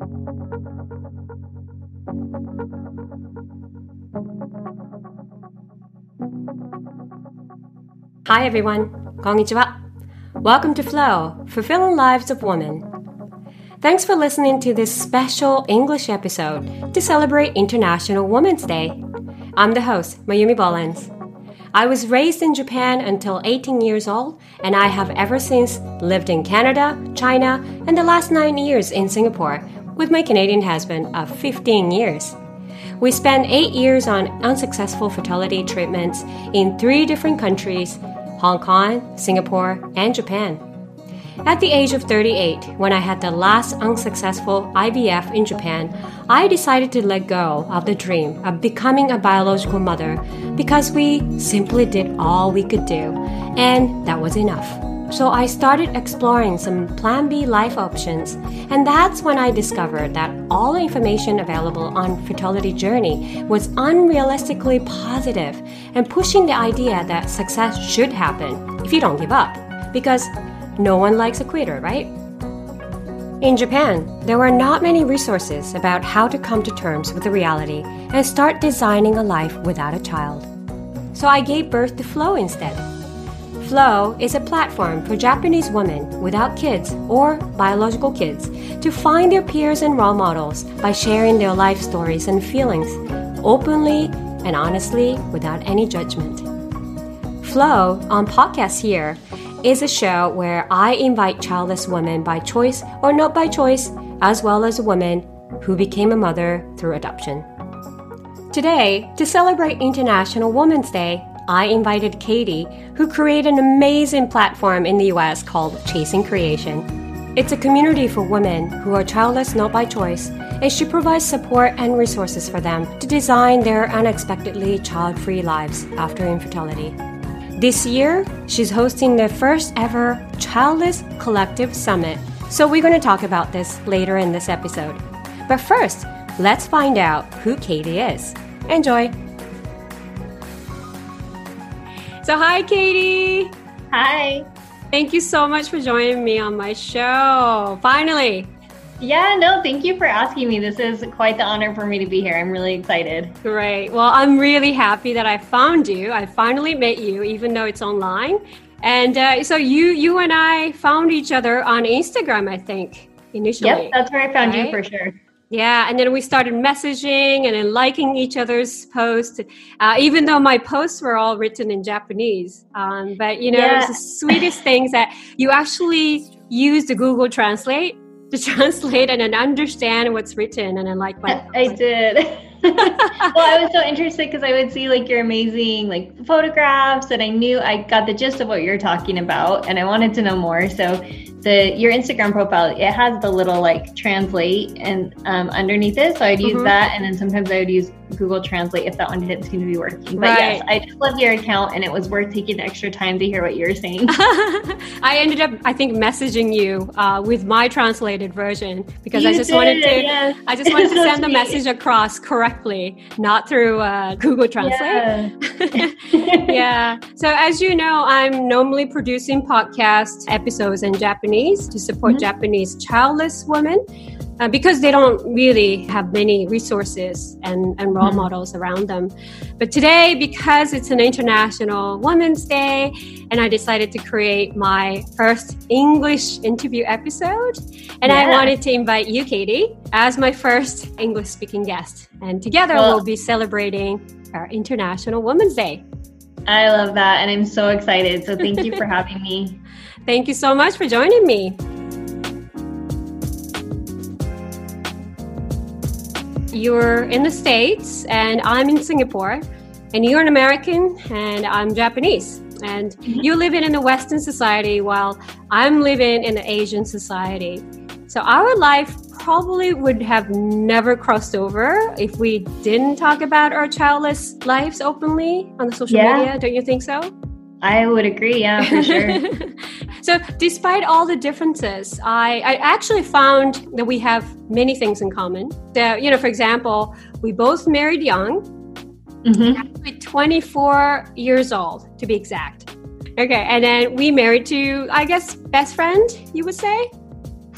Hi everyone, konnichiwa. Welcome to Flow, Fulfilling Lives of Women. Thanks for listening to this special English episode to celebrate International Women's Day. I'm the host, Mayumi Bolens. I was raised in Japan until 18 years old, and I have ever since lived in Canada, China, and the last nine years in Singapore with my Canadian husband of 15 years. We spent eight years on unsuccessful fertility treatments in three different countries Hong Kong, Singapore, and Japan. At the age of 38, when I had the last unsuccessful IVF in Japan, I decided to let go of the dream of becoming a biological mother because we simply did all we could do, and that was enough. So I started exploring some Plan B life options, and that's when I discovered that all the information available on Fertility Journey was unrealistically positive and pushing the idea that success should happen if you don't give up. Because no one likes a quitter, right? In Japan, there were not many resources about how to come to terms with the reality and start designing a life without a child. So I gave birth to Flow instead. Flow is a platform for Japanese women without kids or biological kids to find their peers and role models by sharing their life stories and feelings openly and honestly without any judgment. Flow on Podcast Here is a show where I invite childless women by choice or not by choice, as well as women who became a mother through adoption. Today, to celebrate International Women's Day, I invited Katie, who create an amazing platform in the US called Chasing Creation. It's a community for women who are childless not by choice, and she provides support and resources for them to design their unexpectedly child free lives after infertility. This year, she's hosting the first ever Childless Collective Summit, so we're going to talk about this later in this episode. But first, let's find out who Katie is. Enjoy! So, hi, Katie. Hi. Thank you so much for joining me on my show. Finally. Yeah, no, thank you for asking me. This is quite the honor for me to be here. I'm really excited. Great. Well, I'm really happy that I found you. I finally met you, even though it's online. And uh, so you, you and I found each other on Instagram, I think, initially. Yep, that's where I found right? you for sure. Yeah, and then we started messaging and then liking each other's posts, uh, even though my posts were all written in Japanese. Um, but you know, yeah. it's the sweetest things that you actually use the Google Translate to translate and then understand what's written and then like what I did. well, I was so interested because I would see like your amazing like photographs and I knew I got the gist of what you're talking about and I wanted to know more. So the your Instagram profile it has the little like translate and um, underneath it. So I'd use mm-hmm. that, and then sometimes I would use Google Translate if that one didn't seem to be working. But right. yes, I just love your account, and it was worth taking the extra time to hear what you're saying. I ended up, I think, messaging you uh, with my translated version because you I just did, wanted to, yes. I just wanted to send the message across correctly, not through uh, Google Translate. Yeah. yeah. So as you know, I'm normally producing podcast episodes in Japanese Japanese to support mm-hmm. Japanese childless women uh, because they don't really have many resources and, and role mm-hmm. models around them. But today, because it's an International Women's Day, and I decided to create my first English interview episode, and yeah. I wanted to invite you, Katie, as my first English speaking guest. And together well, we'll be celebrating our International Women's Day. I love that, and I'm so excited. So thank you for having me. Thank you so much for joining me. You're in the States, and I'm in Singapore, and you're an American, and I'm Japanese. And mm-hmm. you live in a Western society while I'm living in an Asian society. So our life probably would have never crossed over if we didn't talk about our childless lives openly on the social yeah. media. Don't you think so? I would agree, yeah, for sure. so, despite all the differences, I, I actually found that we have many things in common. That, you know, for example, we both married young, mm-hmm. 24 years old to be exact. Okay, and then we married to, I guess, best friend, you would say?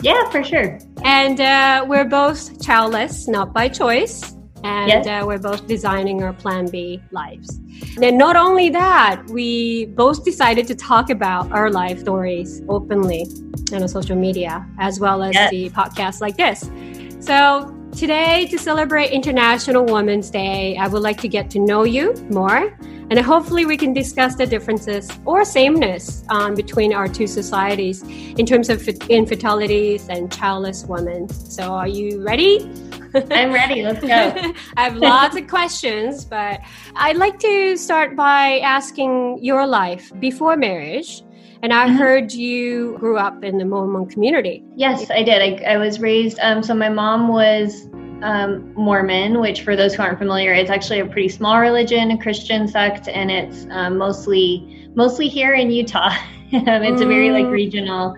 Yeah, for sure. And uh, we're both childless, not by choice. And Yes. uh, we're both designing our Plan B lives. And not only that, we both decided to talk about our life stories openly on social media, as well as Yes. the podcast like this. So today, to celebrate International Women's Day, I would like to get to know you more. And hopefully, we can discuss the differences or sameness um, between our two societies in terms of infidelities and childless women. So, are you ready? I'm ready. Let's go. I have lots of questions, but I'd like to start by asking your life before marriage. And I Mhm. heard you grew up in the Mormon community. Yes, I did. I, I was raised. Um, so my mom was um, Mormon, which, for those who aren't familiar, it's actually a pretty small religion, a Christian sect, and it's um, mostly mostly here in Utah. Um, it's a very like Mm. regional,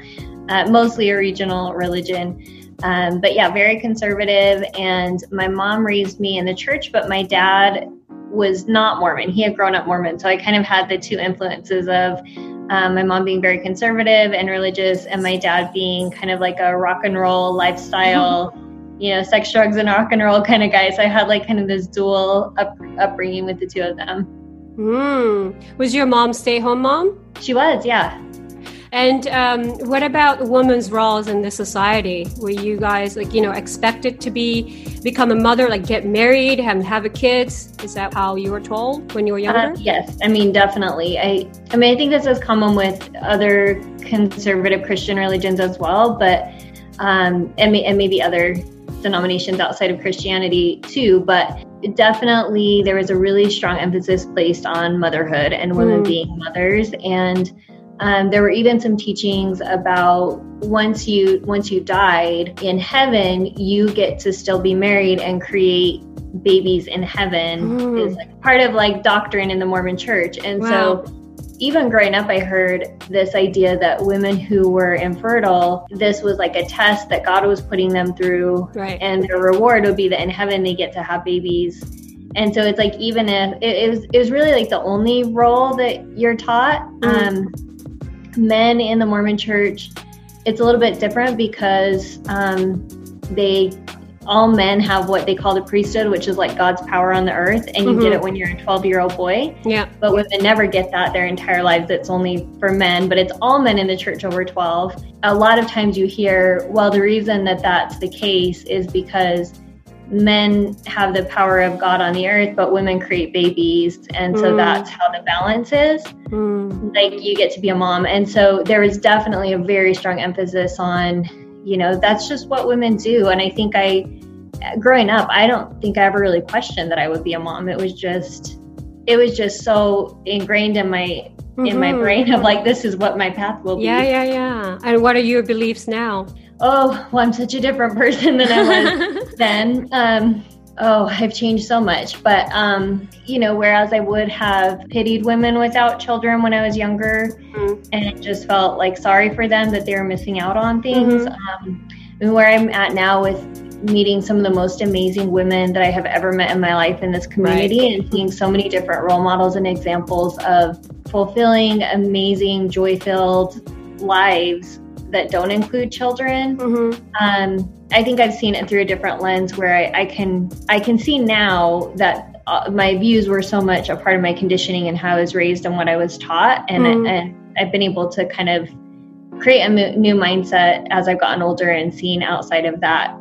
uh, mostly a regional religion. Um, but yeah, very conservative. And my mom raised me in the church, but my dad was not Mormon. He had grown up Mormon, so I kind of had the two influences of um, my mom being very conservative and religious, and my dad being kind of like a rock and roll lifestyle, you know, sex, drugs, and rock and roll kind of guy. So I had like kind of this dual up, upbringing with the two of them. Mm. Was your mom stay-home mom? She was, yeah. And um, what about women's roles in the society? Were you guys like you know expected to be become a mother, like get married and have a kids? Is that how you were told when you were younger? Uh, yes, I mean definitely. I I mean I think this is common with other conservative Christian religions as well, but um, and, may, and maybe other denominations outside of Christianity too. But definitely there was a really strong emphasis placed on motherhood and women Mm. being mothers, and um, there were even some teachings about once you once you died in heaven, you get to still be married and create babies in heaven Mm. is like part of like doctrine in the Mormon church. And Wow. so even growing up, I heard this idea that women who were infertile, this was like a test that God was putting them through, Right. and their reward would be that in heaven they get to have babies. And so it's like even if it, it was, it was really like the only role that you're taught. Mm. Um, men in the Mormon Church, it's a little bit different because um, they all men have what they call the priesthood, which is like God's power on the earth, and you Mhm. get it when you're a 12 year old boy. yeah. But women never get that their entire lives. It's only for men, but it's all men in the church over 12. A lot of times you hear, well, the reason that that's the case is because men have the power of God on the earth, but women create babies. And so Mm. that's how the balance is Mm. like you get to be a mom and so there was definitely a very strong emphasis on you know that's just what women do and i think i growing up i don't think i ever really questioned that i would be a mom it was just it was just so ingrained in my in my Mhm. brain of like this is what my path will be Yeah, yeah, yeah. And what are your beliefs now? oh well i'm such a different person than i was then um oh i've changed so much but um you know whereas i would have pitied women without children when i was younger Mm. and just felt like sorry for them that they were missing out on things um and where i'm at now with meeting some of the most amazing women that i have ever met in my life in this community and seeing so many different role models and examples of fulfilling amazing joy filled lives that don't include children Mhm. um, I think I've seen it through a different lens where I, I can I can see now that uh, my views were so much a part of my conditioning and how I was raised and what I was taught, and Mm. and I've been able to kind of create a mo- new mindset as I've gotten older and seen outside of that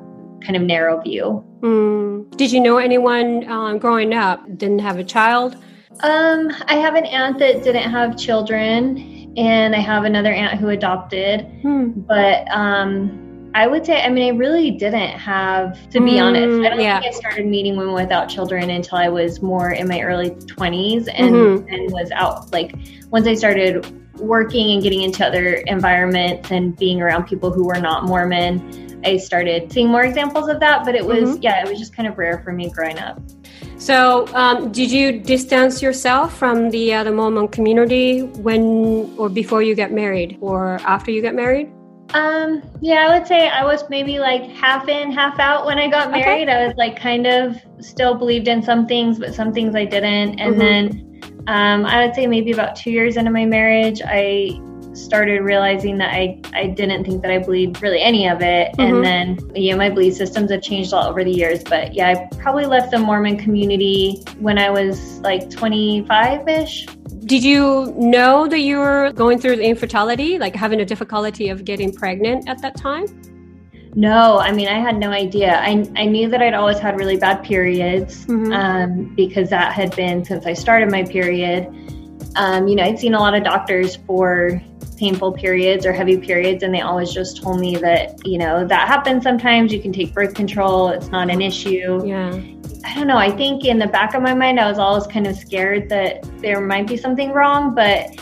kind of narrow view. Mm. Did you know anyone um, growing up didn't have a child? Um, I have an aunt that didn't have children, and I have another aunt who adopted. Hmm. but um i would say i mean i really didn't have to be Mm, honest i don't yeah. think i started meeting women without children until i was more in my early 20s and Mhm. and was out like once i started working and getting into other environments and being around people who were not mormon i started seeing more examples of that but it was Mhm. yeah it was just kind of rare for me growing up So, um, did you distance yourself from the uh, the Mormon community when or before you get married, or after you get married? Um, yeah, I would say I was maybe like half in, half out when I got Okay. married. I was like kind of still believed in some things, but some things I didn't. And Mhm. then um, I would say maybe about two years into my marriage, I started realizing that I, I didn't think that I bleed really any of it. Mhm. And then, yeah, my bleed systems have changed a lot over the years. But yeah, I probably left the Mormon community when I was like 25 ish. Did you know that you were going through infertility, like having a difficulty of getting pregnant at that time? No, I mean, I had no idea. I, I knew that I'd always had really bad periods Mhm. um, because that had been since I started my period. Um, you know, I'd seen a lot of doctors for painful periods or heavy periods, and they always just told me that, you know, that happens sometimes. You can take birth control, it's not an issue. Yeah. I don't know. I think in the back of my mind, I was always kind of scared that there might be something wrong, but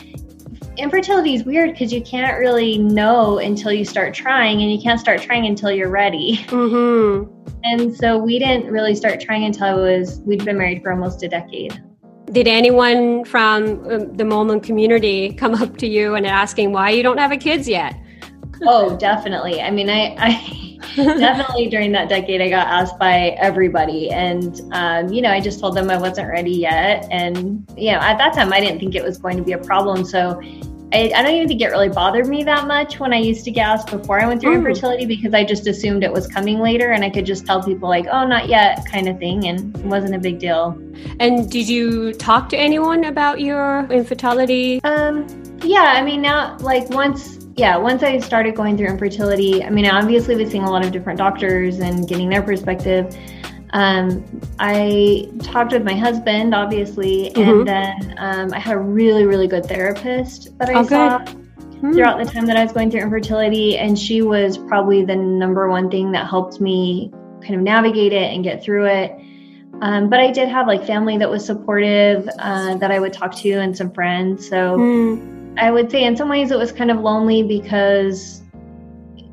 infertility is weird because you can't really know until you start trying, and you can't start trying until you're ready. Mm-hmm. And so we didn't really start trying until I was, we'd been married for almost a decade. Did anyone from um, the Mormon community come up to you and asking why you don't have a kids yet? Oh, definitely. I mean, I, I definitely during that decade, I got asked by everybody. And, um, you know, I just told them I wasn't ready yet. And, you know, at that time, I didn't think it was going to be a problem. So I, I don't even think it really bothered me that much when I used to asked before I went through Mm. infertility because I just assumed it was coming later and I could just tell people, like, oh, not yet, kind of thing. And it wasn't a big deal. And did you talk to anyone about your infertility? Um, yeah, I mean, now, like, once, yeah, once I started going through infertility, I mean, I obviously was seeing a lot of different doctors and getting their perspective. Um, I talked with my husband, obviously, Mhm. and then um, I had a really, really good therapist that I Oh, saw Hmm. throughout the time that I was going through infertility, and she was probably the number one thing that helped me kind of navigate it and get through it. Um, but I did have like family that was supportive uh, that I would talk to and some friends. So Hmm. I would say in some ways it was kind of lonely because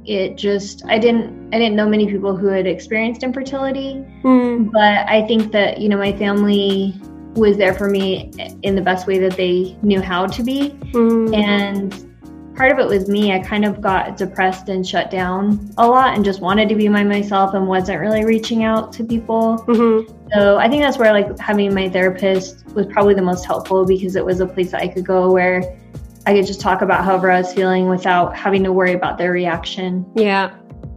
it just I didn't I didn't know many people who had experienced infertility, Hmm. but I think that you know my family was there for me in the best way that they knew how to be Hmm. and part of it was me i kind of got depressed and shut down a lot and just wanted to be by myself and wasn't really reaching out to people Mhm. so i think that's where like having my therapist was probably the most helpful because it was a place that i could go where i could just talk about however i was feeling without having to worry about their reaction Yeah.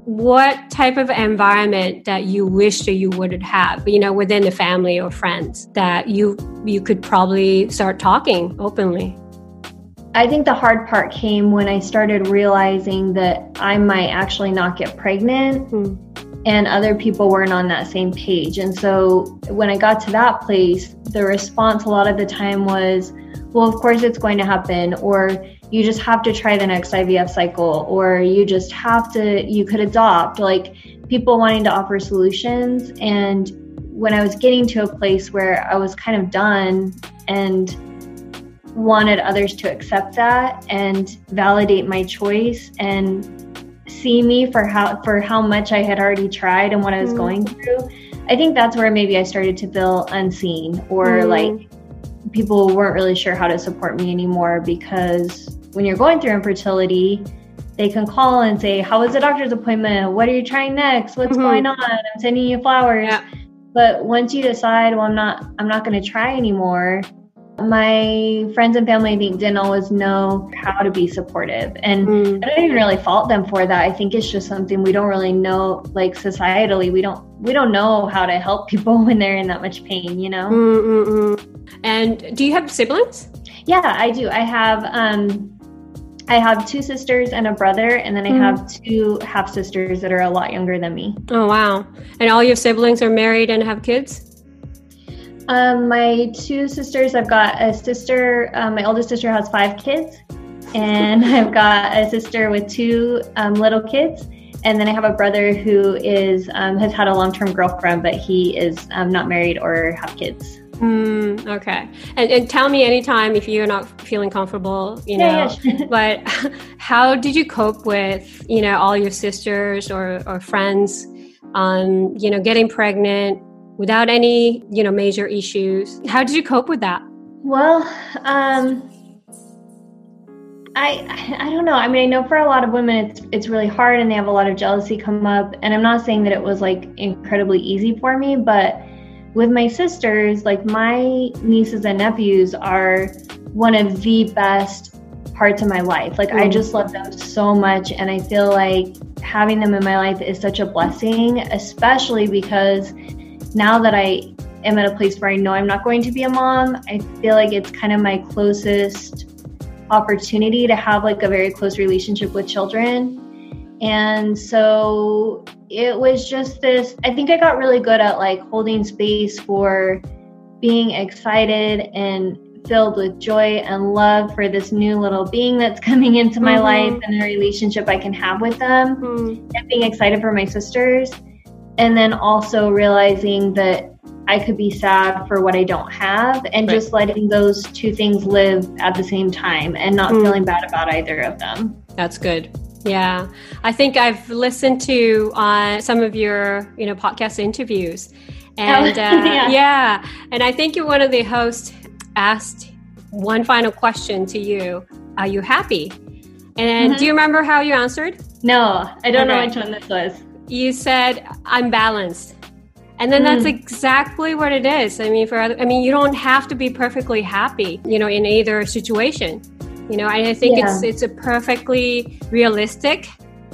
What type of environment that you wish that you would have, you know, within the family or friends that you you could probably start talking openly? I think the hard part came when I started realizing that I might actually not get pregnant Hmm. and other people weren't on that same page. And so when I got to that place, the response a lot of the time was, well, of course it's going to happen, or you just have to try the next IVF cycle, or you just have to, you could adopt. Like people wanting to offer solutions. And when I was getting to a place where I was kind of done and wanted others to accept that and validate my choice and see me for how for how much I had already tried and what I was Mm. going through. I think that's where maybe I started to feel unseen or Mm. like people weren't really sure how to support me anymore because when you're going through infertility, they can call and say, "How was the doctor's appointment? What are you trying next? What's Mhm. going on? I'm sending you flowers." Yeah. But once you decide, well, I'm not, I'm not going to try anymore. My friends and family, I think, didn't always know how to be supportive, and Hmm. I don't even really fault them for that. I think it's just something we don't really know, like societally, we don't, we don't know how to help people when they're in that much pain. You know? Mm, mm, mm. And do you have siblings? Yeah, I do. I have, um, I have two sisters and a brother, and then I Mhm. have two half sisters that are a lot younger than me. Oh wow! And all your siblings are married and have kids? Um, my two sisters, I've got a sister, um, my oldest sister has five kids, and I've got a sister with two um, little kids. And then I have a brother who is um, has had a long term girlfriend, but he is um, not married or have kids. Mm, okay. And, and tell me anytime if you're not feeling comfortable, you know. Yeah, yeah. but how did you cope with, you know, all your sisters or, or friends, um, you know, getting pregnant without any, you know, major issues? How did you cope with that? Well, um, I I don't know. I mean, I know for a lot of women, it's it's really hard, and they have a lot of jealousy come up. And I'm not saying that it was like incredibly easy for me, but with my sisters, like my nieces and nephews are one of the best parts of my life. Like mm. I just love them so much and I feel like having them in my life is such a blessing, especially because now that I am at a place where I know I'm not going to be a mom, I feel like it's kind of my closest opportunity to have like a very close relationship with children. And so it was just this I think I got really good at like holding space for being excited and filled with joy and love for this new little being that's coming into my mm-hmm. life and the relationship I can have with them mm-hmm. and being excited for my sisters and then also realizing that I could be sad for what I don't have and right. just letting those two things live at the same time and not mm. feeling bad about either of them. That's good. Yeah. I think I've listened to uh, some of your, you know, podcast interviews. And uh, yeah. yeah. And I think one of the hosts asked one final question to you. Are you happy? And mm-hmm. do you remember how you answered? No, I don't okay. know which one this was. You said, I'm balanced. And then mm. that's exactly what it is. I mean, for other, I mean, you don't have to be perfectly happy, you know, in either situation. You know, I think yeah. it's it's a perfectly realistic,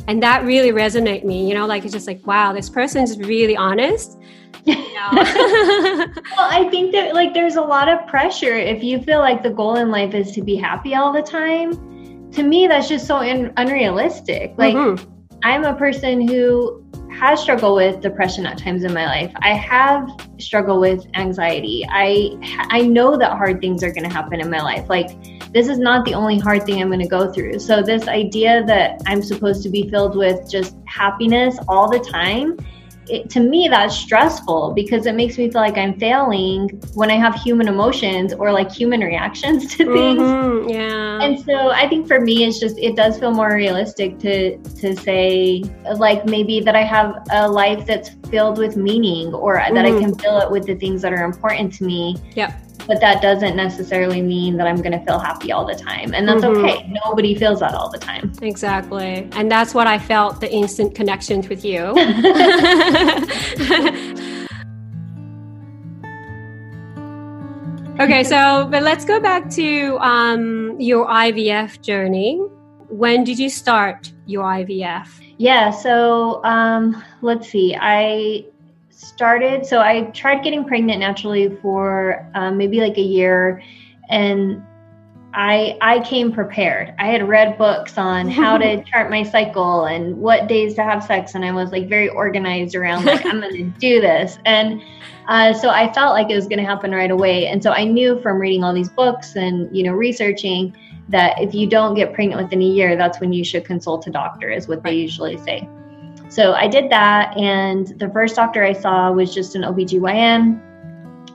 and that really resonate me. You know, like it's just like, wow, this person is really honest. You know? well, I think that like there's a lot of pressure if you feel like the goal in life is to be happy all the time. To me, that's just so unrealistic. Like, mm-hmm. I'm a person who has struggled with depression at times in my life. I have struggled with anxiety. I I know that hard things are going to happen in my life. Like this is not the only hard thing I'm going to go through. So this idea that I'm supposed to be filled with just happiness all the time it, to me that's stressful because it makes me feel like i'm failing when i have human emotions or like human reactions to things mm-hmm, yeah and so i think for me it's just it does feel more realistic to to say like maybe that i have a life that's filled with meaning or mm-hmm. that i mm-hmm. can fill it with the things that are important to me yeah but that doesn't necessarily mean that I'm going to feel happy all the time. And that's mm-hmm. okay. Nobody feels that all the time. Exactly. And that's what I felt the instant connections with you. okay, so but let's go back to um, your IVF journey. When did you start your IVF? Yeah, so um, let's see. I started, so I tried getting pregnant naturally for um, maybe like a year, and I I came prepared. I had read books on how to chart my cycle and what days to have sex, and I was like very organized around like I'm going to do this, and uh, so I felt like it was going to happen right away. And so I knew from reading all these books and you know researching that if you don't get pregnant within a year, that's when you should consult a doctor, is what they usually say. So I did that, and the first doctor I saw was just an OBGYN,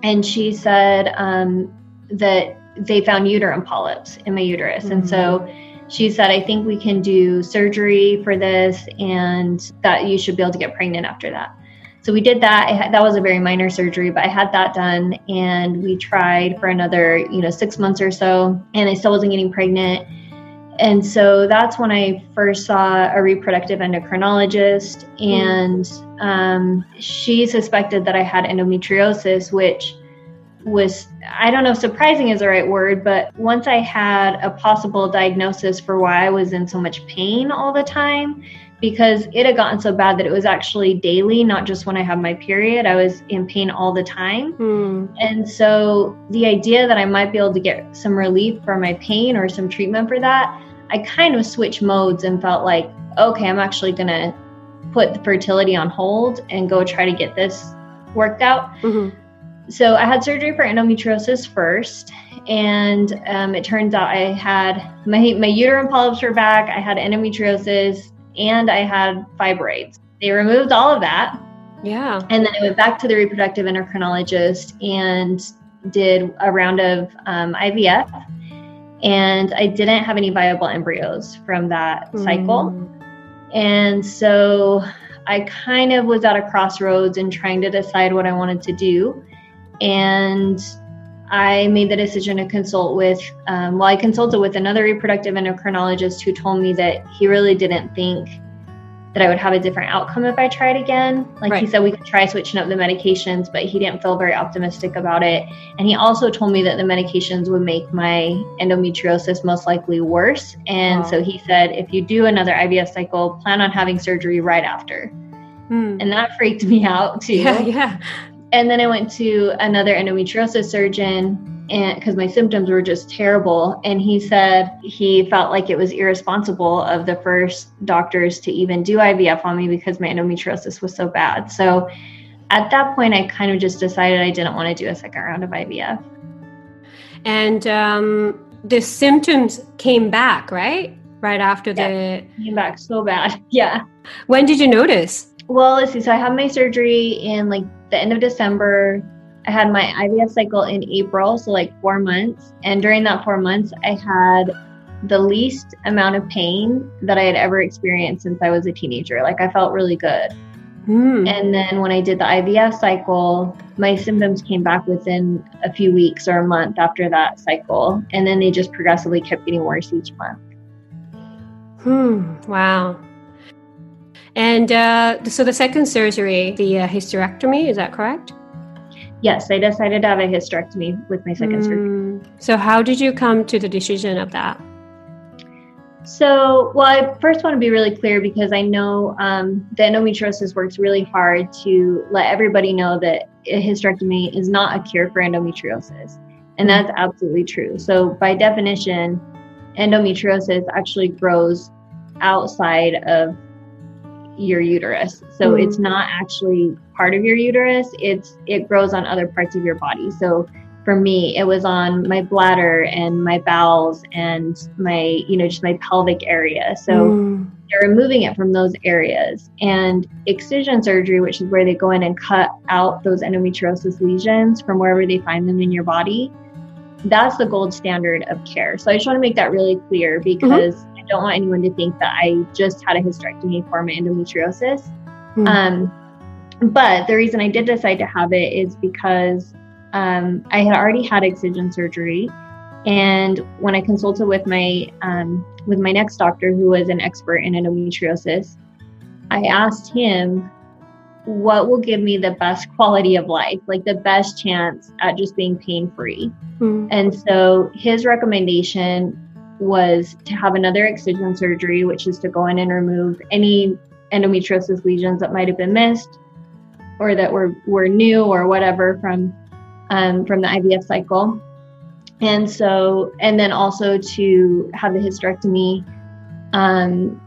and she said um, that they found uterine polyps in my uterus. Mm-hmm. And so mm-hmm. she said, I think we can do surgery for this, and that you should be able to get pregnant after that. So we did that. Had, that was a very minor surgery, but I had that done, and we tried for another, you know, six months or so, and I still wasn't getting pregnant. And so that's when I first saw a reproductive endocrinologist, and um, she suspected that I had endometriosis, which was, I don't know, surprising is the right word, but once I had a possible diagnosis for why I was in so much pain all the time, because it had gotten so bad that it was actually daily, not just when I had my period. I was in pain all the time. Mm. And so the idea that I might be able to get some relief for my pain or some treatment for that I kind of switched modes and felt like, okay, I'm actually going to put the fertility on hold and go try to get this worked out. Mm-hmm. So I had surgery for endometriosis first, and um, it turns out I had my my uterine polyps were back. I had endometriosis and I had fibroids. They removed all of that. Yeah. And then I went back to the reproductive endocrinologist and did a round of um, IVF and I didn't have any viable embryos from that mm. cycle. And so I kind of was at a crossroads and trying to decide what I wanted to do. And I made the decision to consult with, um, well, I consulted with another reproductive endocrinologist who told me that he really didn't think that I would have a different outcome if I tried again. Like right. he said, we could try switching up the medications, but he didn't feel very optimistic about it. And he also told me that the medications would make my endometriosis most likely worse. And wow. so he said, if you do another IVF cycle, plan on having surgery right after. Hmm. And that freaked me out too. Yeah, yeah. And then I went to another endometriosis surgeon and because my symptoms were just terrible and he said he felt like it was irresponsible of the first doctors to even do IVF on me because my endometriosis was so bad. So at that point I kind of just decided I didn't want to do a second round of IVF. And um, the symptoms came back, right? Right after yeah, the came back so bad. Yeah. When did you notice? Well, let's see. So I had my surgery in like the end of December. I had my IVF cycle in April, so like four months. And during that four months, I had the least amount of pain that I had ever experienced since I was a teenager. Like I felt really good. Mm. And then when I did the IVF cycle, my symptoms came back within a few weeks or a month after that cycle. And then they just progressively kept getting worse each month. Hmm. Wow. And uh, so the second surgery, the uh, hysterectomy, is that correct? Yes, I decided to have a hysterectomy with my second mm. surgery. So, how did you come to the decision of that? So, well, I first want to be really clear because I know um, the endometriosis works really hard to let everybody know that a hysterectomy is not a cure for endometriosis. And mm. that's absolutely true. So, by definition, endometriosis actually grows outside of your uterus. So mm. it's not actually part of your uterus. It's it grows on other parts of your body. So for me, it was on my bladder and my bowels and my, you know, just my pelvic area. So mm. they're removing it from those areas. And excision surgery, which is where they go in and cut out those endometriosis lesions from wherever they find them in your body, that's the gold standard of care. So I just want to make that really clear mm-hmm. because mm-hmm don't want anyone to think that I just had a hysterectomy for my endometriosis. Mm. Um, but the reason I did decide to have it is because um, I had already had excision surgery, and when I consulted with my um, with my next doctor, who was an expert in endometriosis, I asked him what will give me the best quality of life, like the best chance at just being pain free. Mm. And so his recommendation was to have another excision surgery, which is to go in and remove any endometriosis lesions that might have been missed or that were, were new or whatever from um, from the IVF cycle. And so, and then also to have the hysterectomy, um,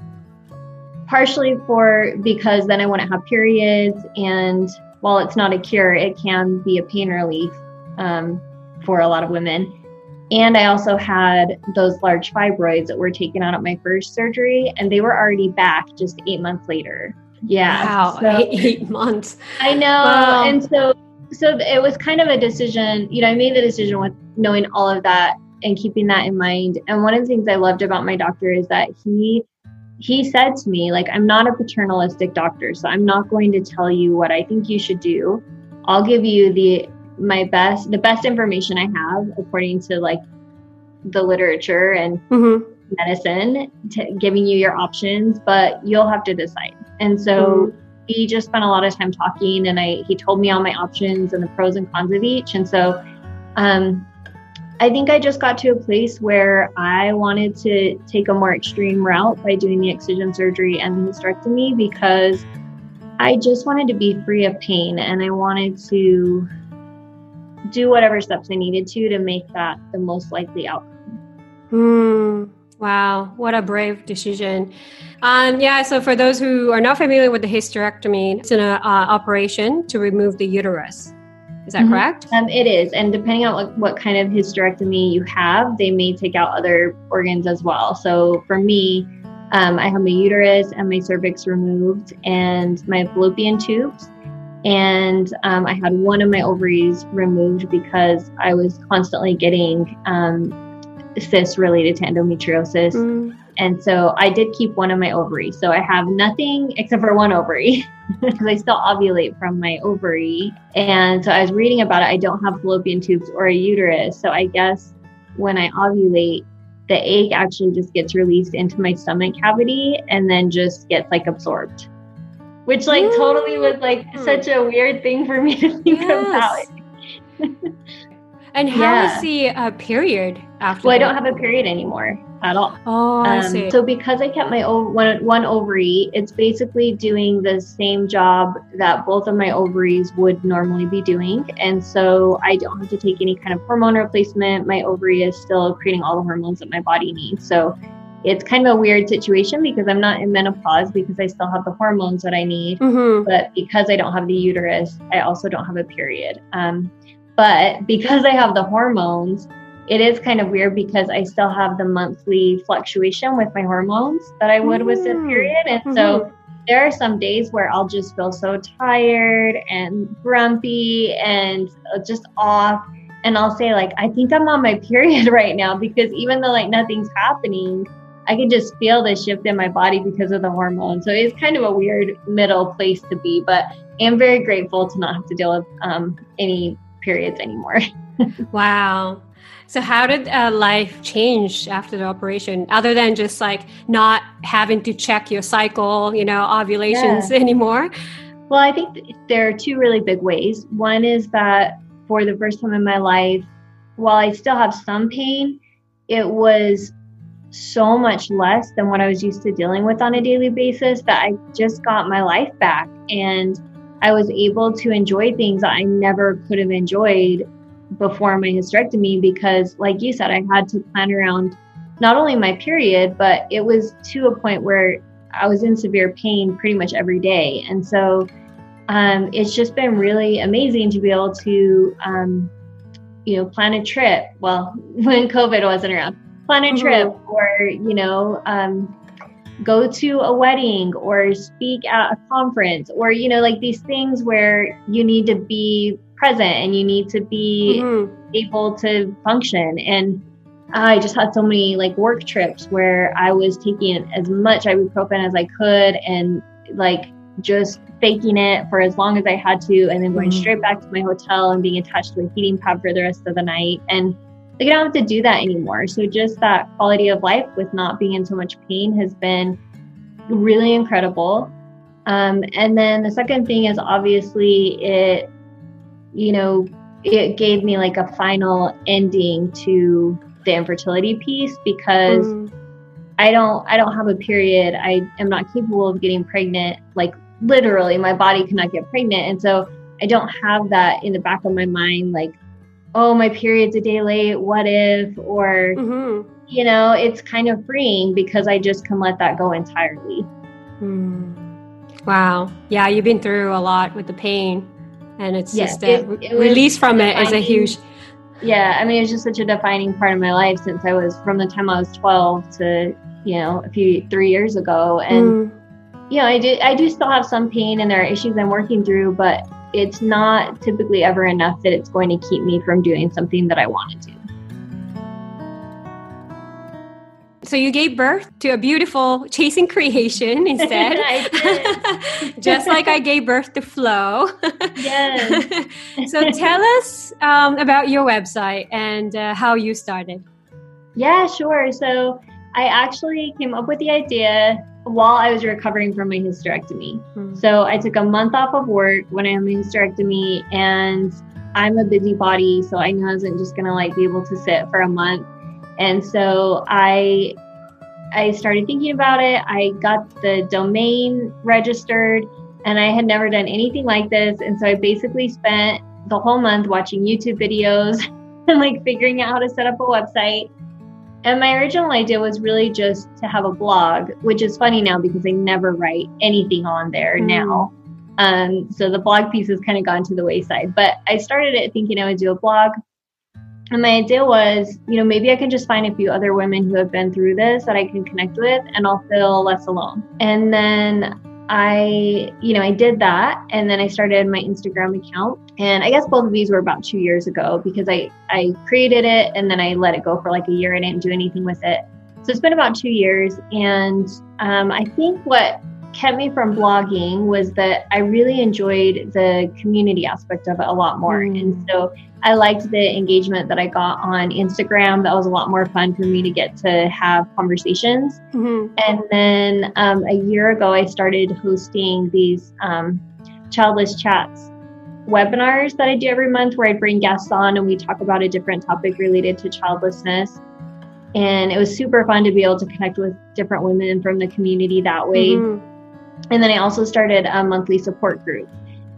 partially for because then I wouldn't have periods. And while it's not a cure, it can be a pain relief um, for a lot of women. And I also had those large fibroids that were taken out at my first surgery, and they were already back just eight months later. Yeah. Wow. So, eight months. I know. Wow. And so, so it was kind of a decision. You know, I made the decision with knowing all of that and keeping that in mind. And one of the things I loved about my doctor is that he he said to me like i'm not a paternalistic doctor so i'm not going to tell you what i think you should do i'll give you the my best the best information I have according to like the literature and mm-hmm. medicine giving you your options, but you'll have to decide. And so mm-hmm. we just spent a lot of time talking and I he told me all my options and the pros and cons of each. And so um I think I just got to a place where I wanted to take a more extreme route by doing the excision surgery and the hysterectomy because I just wanted to be free of pain and I wanted to do whatever steps I needed to to make that the most likely outcome. Hmm. Wow, what a brave decision. Um, yeah, so for those who are not familiar with the hysterectomy, it's an uh, operation to remove the uterus. Is that mm-hmm. correct? Um, it is. And depending on what, what kind of hysterectomy you have, they may take out other organs as well. So for me, um, I have my uterus and my cervix removed and my fallopian tubes and um, I had one of my ovaries removed because I was constantly getting um, cysts related to endometriosis. Mm. And so I did keep one of my ovaries. So I have nothing except for one ovary because I still ovulate from my ovary. And so I was reading about it. I don't have fallopian tubes or a uterus. So I guess when I ovulate, the egg actually just gets released into my stomach cavity and then just gets like absorbed. Which like mm. totally was like such a weird thing for me to think yes. about. and how yeah. is the uh, period after? Well, that? I don't have a period anymore at all. Oh, um. So because I kept my ov- one, one ovary, it's basically doing the same job that both of my ovaries would normally be doing, and so I don't have to take any kind of hormone replacement. My ovary is still creating all the hormones that my body needs. So it's kind of a weird situation because I'm not in menopause because I still have the hormones that I need, mm-hmm. but because I don't have the uterus, I also don't have a period. Um, but because I have the hormones, it is kind of weird because I still have the monthly fluctuation with my hormones that I would mm-hmm. with the mm. period. And mm-hmm. so there are some days where I'll just feel so tired and grumpy and just off. And I'll say, like, I think I'm on my period right now because even though like nothing's happening, I can just feel the shift in my body because of the hormone. So it's kind of a weird middle place to be, but I'm very grateful to not have to deal with um, any periods anymore. wow. So, how did uh, life change after the operation, other than just like not having to check your cycle, you know, ovulations yeah. anymore? Well, I think there are two really big ways. One is that for the first time in my life, while I still have some pain, it was so much less than what I was used to dealing with on a daily basis that I just got my life back and I was able to enjoy things that I never could have enjoyed before my hysterectomy because, like you said, I had to plan around not only my period, but it was to a point where I was in severe pain pretty much every day. And so um, it's just been really amazing to be able to, um, you know, plan a trip. Well, when COVID wasn't around, plan a trip mm-hmm. or, you know, um, go to a wedding or speak at a conference or, you know, like these things where you need to be present and you need to be mm-hmm. able to function. And I just had so many like work trips where I was taking as much ibuprofen as I could and like just faking it for as long as I had to, and then going mm-hmm. straight back to my hotel and being attached to a heating pad for the rest of the night. And like, I don't have to do that anymore. So just that quality of life with not being in so much pain has been really incredible. Um, and then the second thing is obviously it you know, it gave me like a final ending to the infertility piece because mm. I don't I don't have a period. I am not capable of getting pregnant. Like literally my body cannot get pregnant. And so I don't have that in the back of my mind like oh my period's a day late, what if or mm-hmm. you know, it's kind of freeing because I just can let that go entirely. Mm. Wow. Yeah, you've been through a lot with the pain and it's just a it, it release from it is a huge yeah i mean it's just such a defining part of my life since i was from the time i was 12 to you know a few three years ago and mm. you know i do i do still have some pain and there are issues i'm working through but it's not typically ever enough that it's going to keep me from doing something that i want to do So you gave birth to a beautiful chasing creation instead. Just like I gave birth to Flow. yes. so tell us um, about your website and uh, how you started. Yeah, sure. So I actually came up with the idea while I was recovering from my hysterectomy. Hmm. So I took a month off of work when I had my hysterectomy and I'm a busybody, so I knew I wasn't just gonna like be able to sit for a month and so I I started thinking about it. I got the domain registered and I had never done anything like this. And so I basically spent the whole month watching YouTube videos and like figuring out how to set up a website. And my original idea was really just to have a blog, which is funny now because I never write anything on there mm. now. Um, so the blog piece has kind of gone to the wayside. But I started it thinking I would do a blog and my idea was, you know, maybe I can just find a few other women who have been through this that I can connect with and I'll feel less alone. And then I, you know, I did that and then I started my Instagram account. And I guess both of these were about two years ago because I, I created it and then I let it go for like a year and didn't do anything with it. So it's been about two years. And um, I think what kept me from blogging was that I really enjoyed the community aspect of it a lot more. Mm. And so I liked the engagement that I got on Instagram. That was a lot more fun for me to get to have conversations. Mm-hmm. And then um, a year ago, I started hosting these um, childless chats webinars that I do every month where I bring guests on and we talk about a different topic related to childlessness. And it was super fun to be able to connect with different women from the community that way. Mm-hmm. And then I also started a monthly support group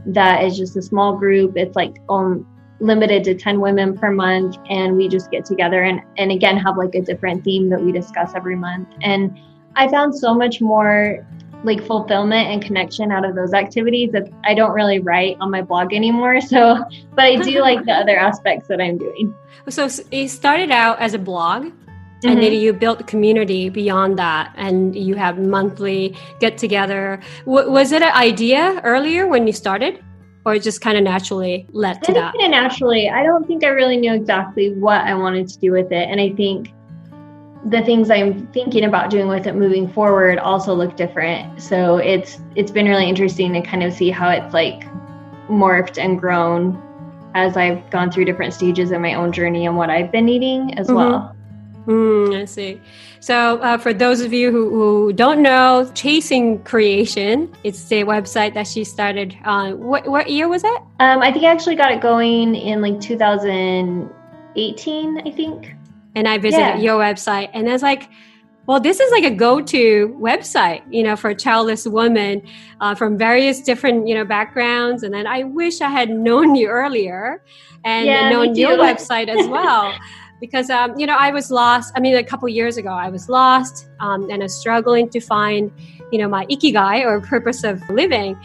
that is just a small group. It's like um, limited to 10 women per month. And we just get together and, and again have like a different theme that we discuss every month. And I found so much more like fulfillment and connection out of those activities that I don't really write on my blog anymore. So, but I do like the other aspects that I'm doing. So it started out as a blog. Mm-hmm. And then mm-hmm. you built community beyond that, and you have monthly get together. W- was it an idea earlier when you started, or just kind of naturally led to that? Kind of naturally. I don't think I really knew exactly what I wanted to do with it, and I think the things I'm thinking about doing with it moving forward also look different. So it's it's been really interesting to kind of see how it's like morphed and grown as I've gone through different stages in my own journey and what I've been needing as mm-hmm. well. Mm, I see. So, uh, for those of you who, who, don't know, Chasing Creation, it's the website that she started on. What, what year was it? Um, I think I actually got it going in like 2018, I think and I visited yeah. your website, and it's like, well, this is like a go-to website, you know, for a childless woman uh, from various different, you know, backgrounds. And then I wish I had known you earlier and yeah, known your website as well. because um, you know I was lost. I mean, a couple years ago, I was lost um, and I was struggling to find, you know, my ikigai or purpose of living.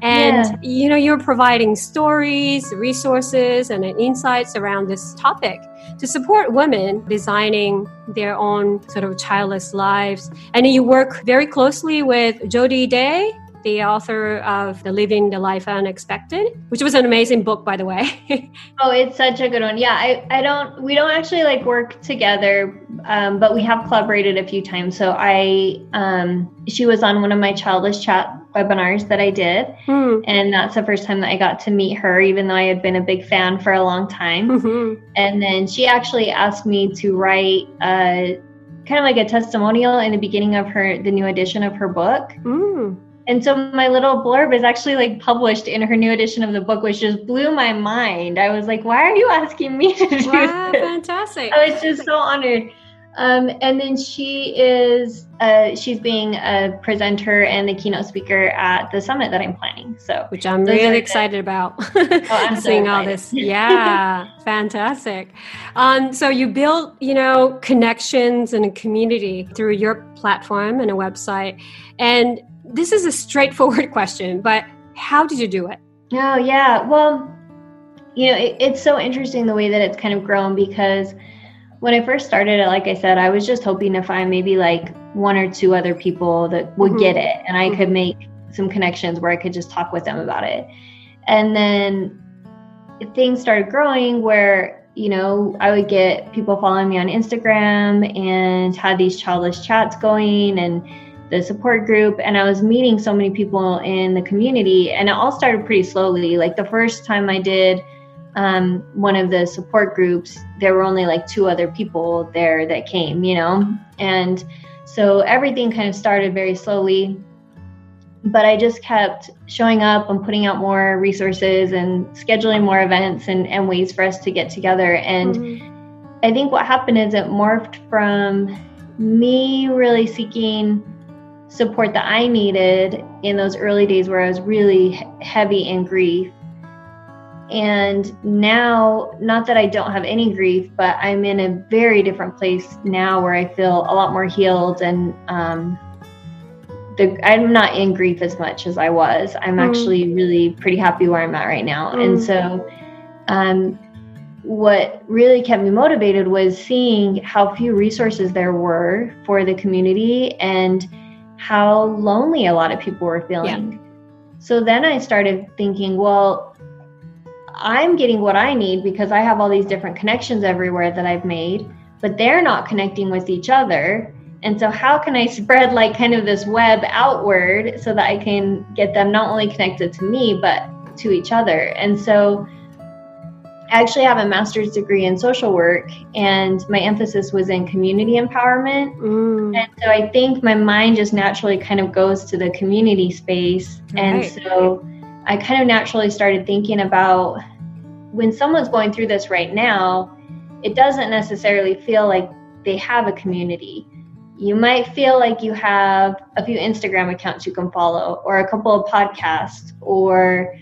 And yeah. you know, you're providing stories, resources, and insights around this topic to support women designing their own sort of childless lives. And you work very closely with Jody Day, the author of The Living the Life Unexpected, which was an amazing book, by the way. oh, it's such a good one. Yeah, I, I don't, we don't actually like work together, um, but we have collaborated a few times. So I, um, she was on one of my childless chat webinars that I did. Mm. And that's the first time that I got to meet her, even though I had been a big fan for a long time. Mm-hmm. And then she actually asked me to write a kind of like a testimonial in the beginning of her, the new edition of her book. Mm. And so my little blurb is actually like published in her new edition of the book, which just blew my mind. I was like, why are you asking me to do wow, this? Fantastic. I was just so honored. Um, and then she is uh, she's being a presenter and the keynote speaker at the summit that I'm planning. So, which I'm really excited the, about. oh, I'm seeing so all this. Yeah, fantastic. Um, so you built, you know, connections and a community through your platform and a website. And this is a straightforward question, but how did you do it? Oh yeah, well, you know, it, it's so interesting the way that it's kind of grown because when I first started it, like I said, I was just hoping to find maybe like one or two other people that would mm-hmm. get it and I could mm-hmm. make some connections where I could just talk with them about it. And then things started growing where, you know, I would get people following me on Instagram and had these childless chats going and the support group and I was meeting so many people in the community and it all started pretty slowly. Like the first time I did um, one of the support groups, there were only like two other people there that came, you know? And so everything kind of started very slowly. But I just kept showing up and putting out more resources and scheduling more events and, and ways for us to get together. And mm-hmm. I think what happened is it morphed from me really seeking support that I needed in those early days where I was really heavy in grief and now, not that I don't have any grief, but I'm in a very different place now where I feel a lot more healed and um, the, I'm not in grief as much as I was. I'm mm. actually really pretty happy where I'm at right now. Mm. And so, um, what really kept me motivated was seeing how few resources there were for the community and how lonely a lot of people were feeling. Yeah. So then I started thinking, well, I'm getting what I need because I have all these different connections everywhere that I've made, but they're not connecting with each other. And so, how can I spread like kind of this web outward so that I can get them not only connected to me, but to each other? And so, I actually have a master's degree in social work, and my emphasis was in community empowerment. Mm. And so, I think my mind just naturally kind of goes to the community space. Right. And so, I kind of naturally started thinking about when someone's going through this right now, it doesn't necessarily feel like they have a community you might feel like you have a few Instagram accounts you can follow, or a couple of podcasts, or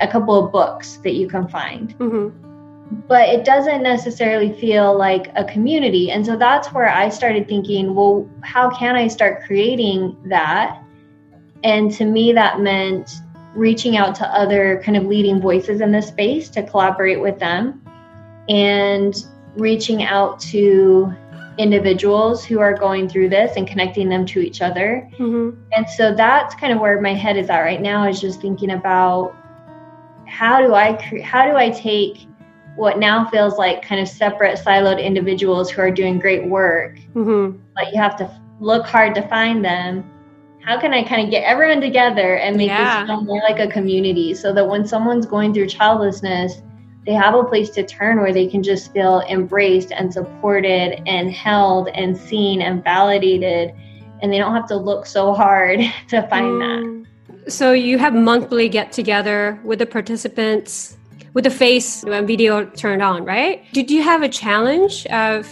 a couple of books that you can find. Mm-hmm. But it doesn't necessarily feel like a community. And so that's where I started thinking, well, how can I start creating that? And to me, that meant reaching out to other kind of leading voices in the space to collaborate with them and reaching out to individuals who are going through this and connecting them to each other. Mm-hmm. And so that's kind of where my head is at right now is just thinking about how do I cre- how do I take what now feels like kind of separate siloed individuals who are doing great work, mm-hmm. but you have to look hard to find them. How can I kind of get everyone together and make yeah. this feel more like a community so that when someone's going through childlessness, they have a place to turn where they can just feel embraced and supported and held and seen and validated and they don't have to look so hard to find mm. that so you have monthly get together with the participants with the face and video turned on right did you have a challenge of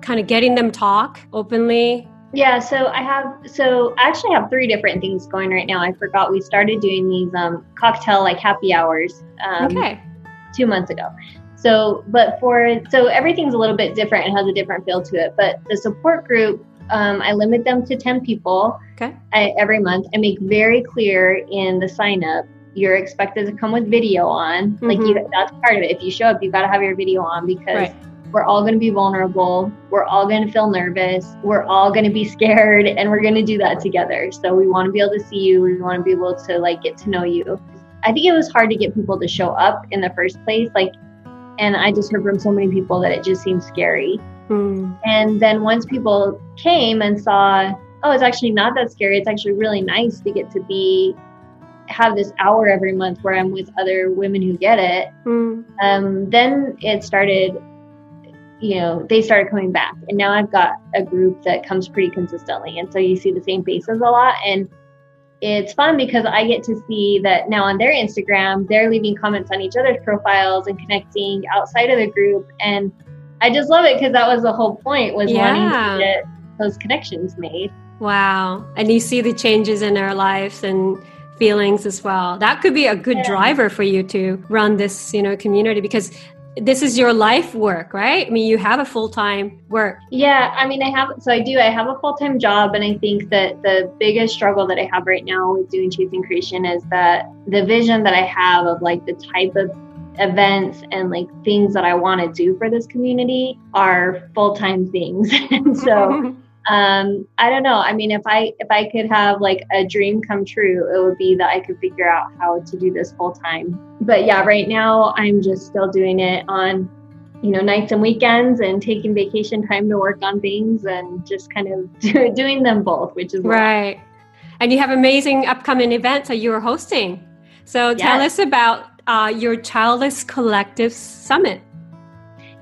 kind of getting them talk openly yeah, so I have so I actually have three different things going right now. I forgot we started doing these um, cocktail like happy hours. Um, okay two months ago. So, but for so everything's a little bit different and has a different feel to it. But the support group, um, I limit them to ten people okay. I, every month. I make very clear in the sign up you're expected to come with video on. Mm-hmm. Like you, that's part of it. If you show up, you've got to have your video on because. Right. We're all going to be vulnerable. We're all going to feel nervous. We're all going to be scared, and we're going to do that together. So we want to be able to see you. We want to be able to like get to know you. I think it was hard to get people to show up in the first place. Like, and I just heard from so many people that it just seemed scary. Mm. And then once people came and saw, oh, it's actually not that scary. It's actually really nice to get to be have this hour every month where I'm with other women who get it. Mm. Um, then it started, you know, they started coming back, and now I've got a group that comes pretty consistently, and so you see the same faces a lot, and it's fun because I get to see that now on their Instagram, they're leaving comments on each other's profiles and connecting outside of the group. And I just love it because that was the whole point was yeah. wanting to get those connections made. Wow. And you see the changes in their lives and feelings as well. That could be a good yeah. driver for you to run this, you know, community because this is your life work, right? I mean, you have a full time work. Yeah, I mean, I have, so I do, I have a full time job. And I think that the biggest struggle that I have right now with doing Chasing Creation is that the vision that I have of like the type of events and like things that I want to do for this community are full time things. and so, um, I don't know. I mean, if I if I could have like a dream come true, it would be that I could figure out how to do this full time. But yeah, right now I'm just still doing it on, you know, nights and weekends and taking vacation time to work on things and just kind of doing them both, which is right. And you have amazing upcoming events that you are hosting. So yes. tell us about uh, your Childless Collective Summit.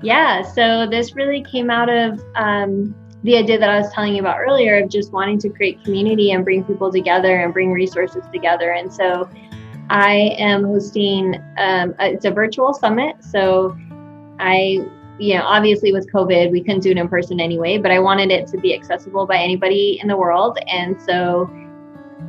Yeah, so this really came out of um, the idea that I was telling you about earlier of just wanting to create community and bring people together and bring resources together. And so I am hosting, um, a, it's a virtual summit. So I, you know, obviously with COVID, we couldn't do it in person anyway, but I wanted it to be accessible by anybody in the world. And so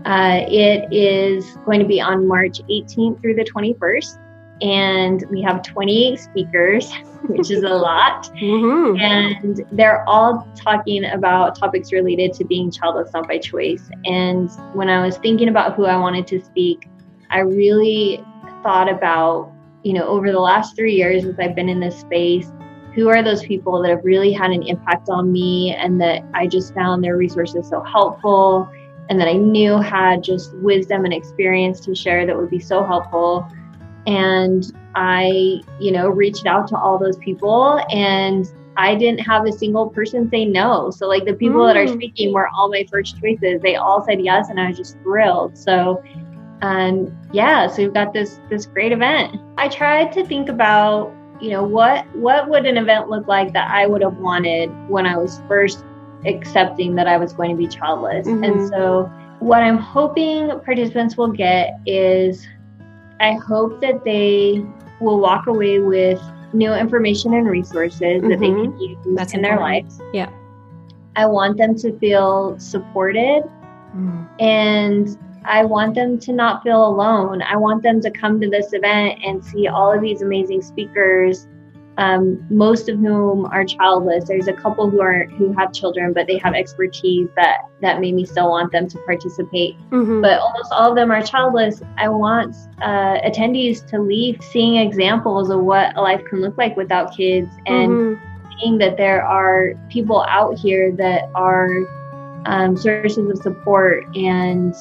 uh, it is going to be on March 18th through the 21st and we have 28 speakers, which is a lot. Mm-hmm. And they're all talking about topics related to being childless not by choice. And when I was thinking about who I wanted to speak, I really thought about, you know, over the last three years as I've been in this space, who are those people that have really had an impact on me and that I just found their resources so helpful and that I knew had just wisdom and experience to share that would be so helpful and I, you know, reached out to all those people and I didn't have a single person say no. So like the people mm. that are mm. speaking were all my first choices. They all said yes, and I was just thrilled. So, and yeah, so we've got this this great event. I tried to think about you know what what would an event look like that I would have wanted when I was first accepting that I was going to be childless. Mm-hmm. And so what I'm hoping participants will get is I hope that they will walk away with new information and resources mm-hmm. that they can mm-hmm. use That's in important. their lives. Yeah. I want them to feel supported mm. and I want them to not feel alone. I want them to come to this event and see all of these amazing speakers um, most of whom are childless. There's a couple who are who have children, but they have expertise that that made me still want them to participate. Mm-hmm. But almost all of them are childless. I want uh, attendees to leave seeing examples of what a life can look like without kids, and mm-hmm. seeing that there are people out here that are um, sources of support and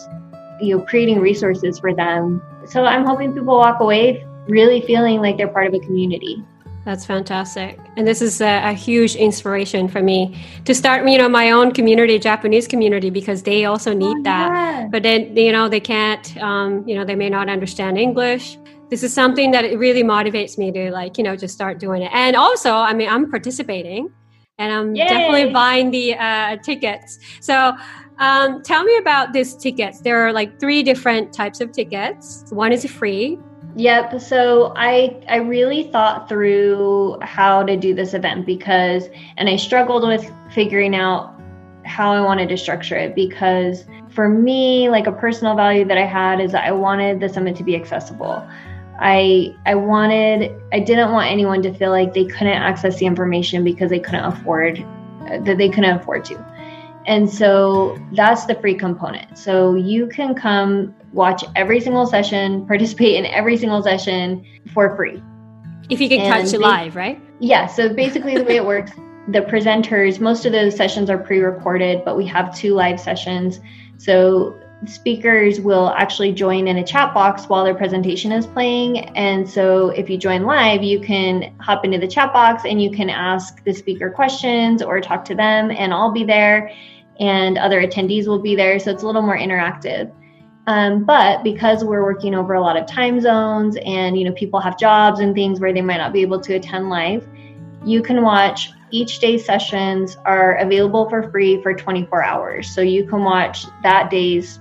you know creating resources for them. So I'm hoping people walk away really feeling like they're part of a community. That's fantastic. And this is a, a, huge inspiration for me to start, you know, my own community, Japanese community, because they also need oh, that. Yeah. But then, you know, they can't, um, you know, they may not understand English. This is something that it really motivates me to like, you know, just start doing it. And also, I mean, I'm participating and I'm Yay. definitely buying the uh, tickets. So, um, tell me about these tickets. There are like three different types of tickets. One is free, Yep. So I I really thought through how to do this event because and I struggled with figuring out how I wanted to structure it because for me, like a personal value that I had is that I wanted the summit to be accessible. I I wanted I didn't want anyone to feel like they couldn't access the information because they couldn't afford that they couldn't afford to. And so that's the free component. So you can come watch every single session, participate in every single session for free. If you can and catch it live, right? Yeah. So basically, the way it works, the presenters, most of those sessions are pre recorded, but we have two live sessions. So speakers will actually join in a chat box while their presentation is playing. And so if you join live, you can hop into the chat box and you can ask the speaker questions or talk to them, and I'll be there and other attendees will be there. So it's a little more interactive. Um, but because we're working over a lot of time zones and you know people have jobs and things where they might not be able to attend live, you can watch each day's sessions are available for free for 24 hours. So you can watch that day's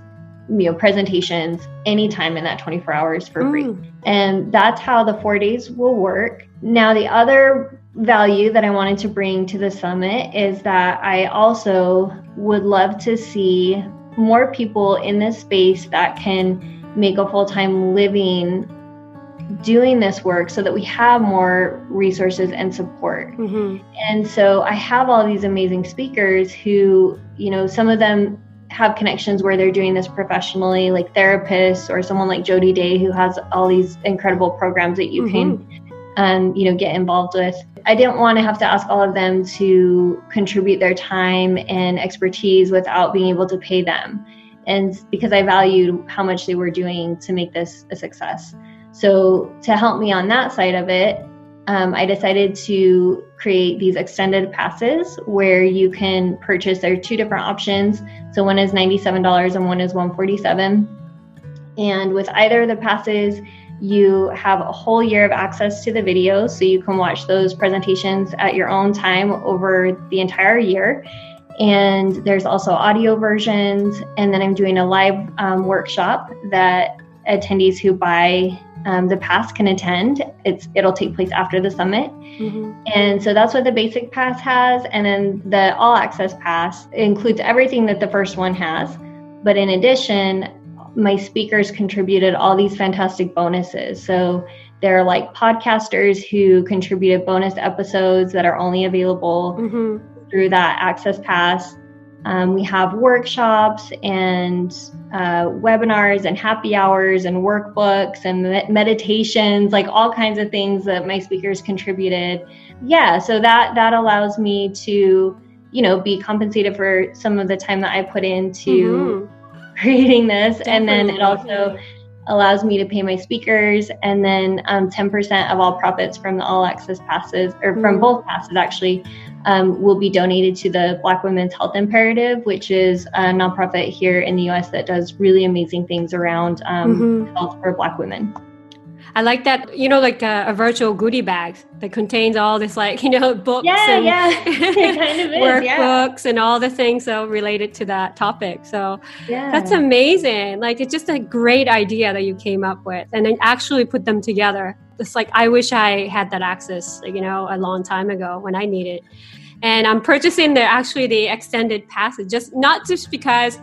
you know presentations anytime in that 24 hours for free. Mm. And that's how the 4 days will work. Now the other value that I wanted to bring to the summit is that I also would love to see more people in this space that can make a full-time living doing this work so that we have more resources and support. Mm-hmm. And so I have all these amazing speakers who, you know, some of them have connections where they're doing this professionally, like therapists or someone like Jody Day who has all these incredible programs that you mm-hmm. can um, you know, get involved with. I didn't want to have to ask all of them to contribute their time and expertise without being able to pay them. And because I valued how much they were doing to make this a success. So, to help me on that side of it, um, I decided to create these extended passes where you can purchase. There are two different options. So one is $97 and one is 147. And with either of the passes, you have a whole year of access to the videos, so you can watch those presentations at your own time over the entire year. And there's also audio versions. And then I'm doing a live um, workshop that attendees who buy um, the pass can attend. It's it'll take place after the summit, mm-hmm. and so that's what the basic pass has. And then the all access pass includes everything that the first one has. But in addition, my speakers contributed all these fantastic bonuses. So there are like podcasters who contributed bonus episodes that are only available mm-hmm. through that Access Pass. Um, we have workshops and uh, webinars and happy hours and workbooks and meditations, like all kinds of things that my speakers contributed. Yeah, so that that allows me to, you know, be compensated for some of the time that I put into mm-hmm creating this. Definitely. And then it also allows me to pay my speakers, and then um, 10% of all profits from the all access passes, or from mm-hmm. both passes actually, um, will be donated to the Black Women's Health Imperative, which is a nonprofit here in the US that does really amazing things around um, mm-hmm. health for Black women. I like that, you know, like a, a, virtual goodie bag that contains all this, like, you know, books yeah, and yeah. kind of workbooks yeah. and all the things so related to that topic. So yeah. that's amazing. Like, it's just a great idea that you came up with and then actually put them together. It's like, I wish I had that access, you know, a long time ago when I needed. And I'm purchasing the actually the extended passes, just not just because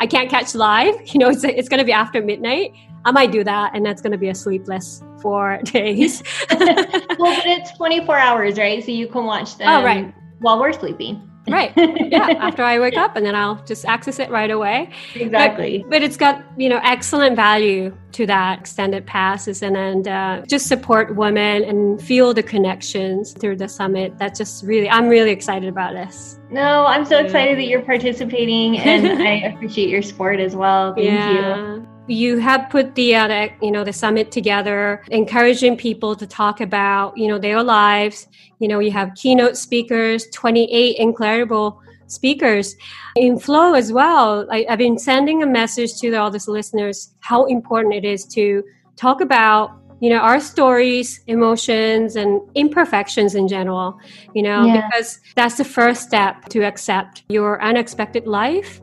I can't catch live, you know, it's, it's going to be after midnight I might do that, and that's going to be a sleepless four days. well, but it's 24 hours, right? So you can watch them oh, right. while we're sleeping. right. Yeah. After I wake up, and then I'll just access it right away. Exactly. But, but it's got you know excellent value to that extended passes, and and uh, just support women and feel the connections through the summit. That's just really, I'm really excited about this. No, I'm so excited that you're participating, and I appreciate your support as well. Thank yeah. you you have put the, uh, you know the summit together encouraging people to talk about you know their lives. You know you have keynote speakers 28 incredible speakers. In flow as well I, have been sending a message to all these listeners how important it is to talk about you know our stories emotions and imperfections in general you know yeah. because that's the first step to accept your unexpected life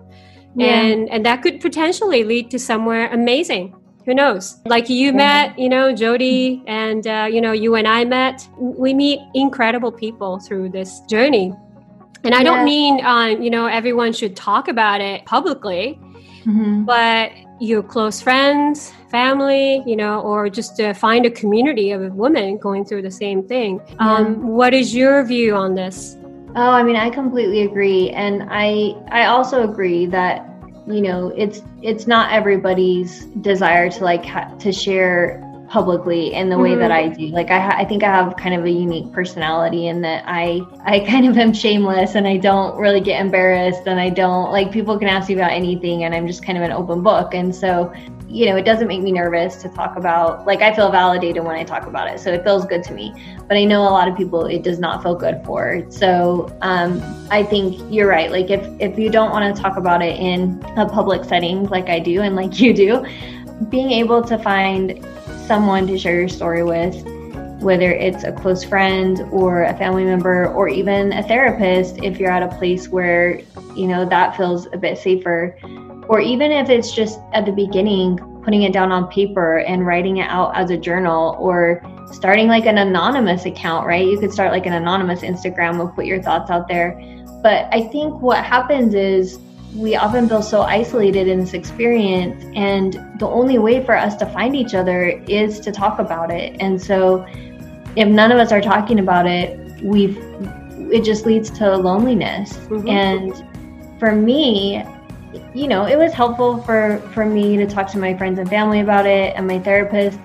yeah. and and that could potentially lead to somewhere amazing who knows like you yeah. met you know jody and uh, you know you and i met we meet incredible people through this journey and i yeah. don't mean um, you know everyone should talk about it publicly mm-hmm. but your close friends family you know or just to find a community of women going through the same thing um, what is your view on this Oh, I mean, I completely agree, and I I also agree that you know it's it's not everybody's desire to like ha- to share publicly in the way mm-hmm. that I do. Like I, ha- I think I have kind of a unique personality in that I, I kind of am shameless and I don't really get embarrassed and I don't like people can ask me about anything and I'm just kind of an open book. And so, you know, it doesn't make me nervous to talk about, like I feel validated when I talk about it. So it feels good to me, but I know a lot of people it does not feel good for. So um, I think you're right. Like if, if you don't want to talk about it in a public setting like I do and like you do, being able to find someone to share your story with, whether it's a close friend or a family member or even a therapist if you're at a place where, you know, that feels a bit safer. Or even if it's just at the beginning, putting it down on paper and writing it out as a journal or starting like an anonymous account, right? You could start like an anonymous Instagram and put your thoughts out there. But I think what happens is we often feel so isolated in this experience and the only way for us to find each other is to talk about it and so if none of us are talking about it we've it just leads to loneliness mm-hmm. and for me you know it was helpful for for me to talk to my friends and family about it and my therapist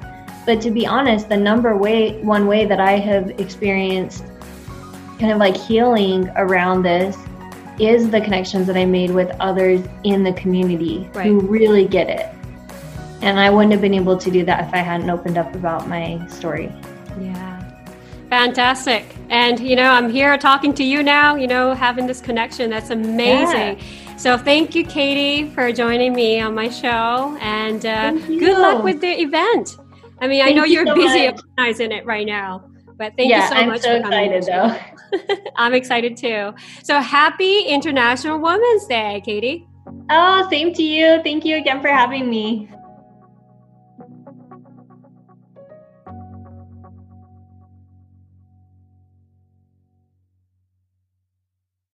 but to be honest the number way one way that i have experienced kind of like healing around this is the connections that I made with others in the community right. who really get it. And I wouldn't have been able to do that if I hadn't opened up about my story. Yeah. Fantastic. And, you know, I'm here talking to you now, you know, having this connection. That's amazing. Yeah. So thank you, Katie, for joining me on my show. And uh, good luck with the event. I mean, thank I know you're so busy much. organizing it right now. But thank yeah, you so I'm much so for coming. Excited, though. I'm excited too. So happy International Women's Day, Katie. Oh, same to you. Thank you again for having me.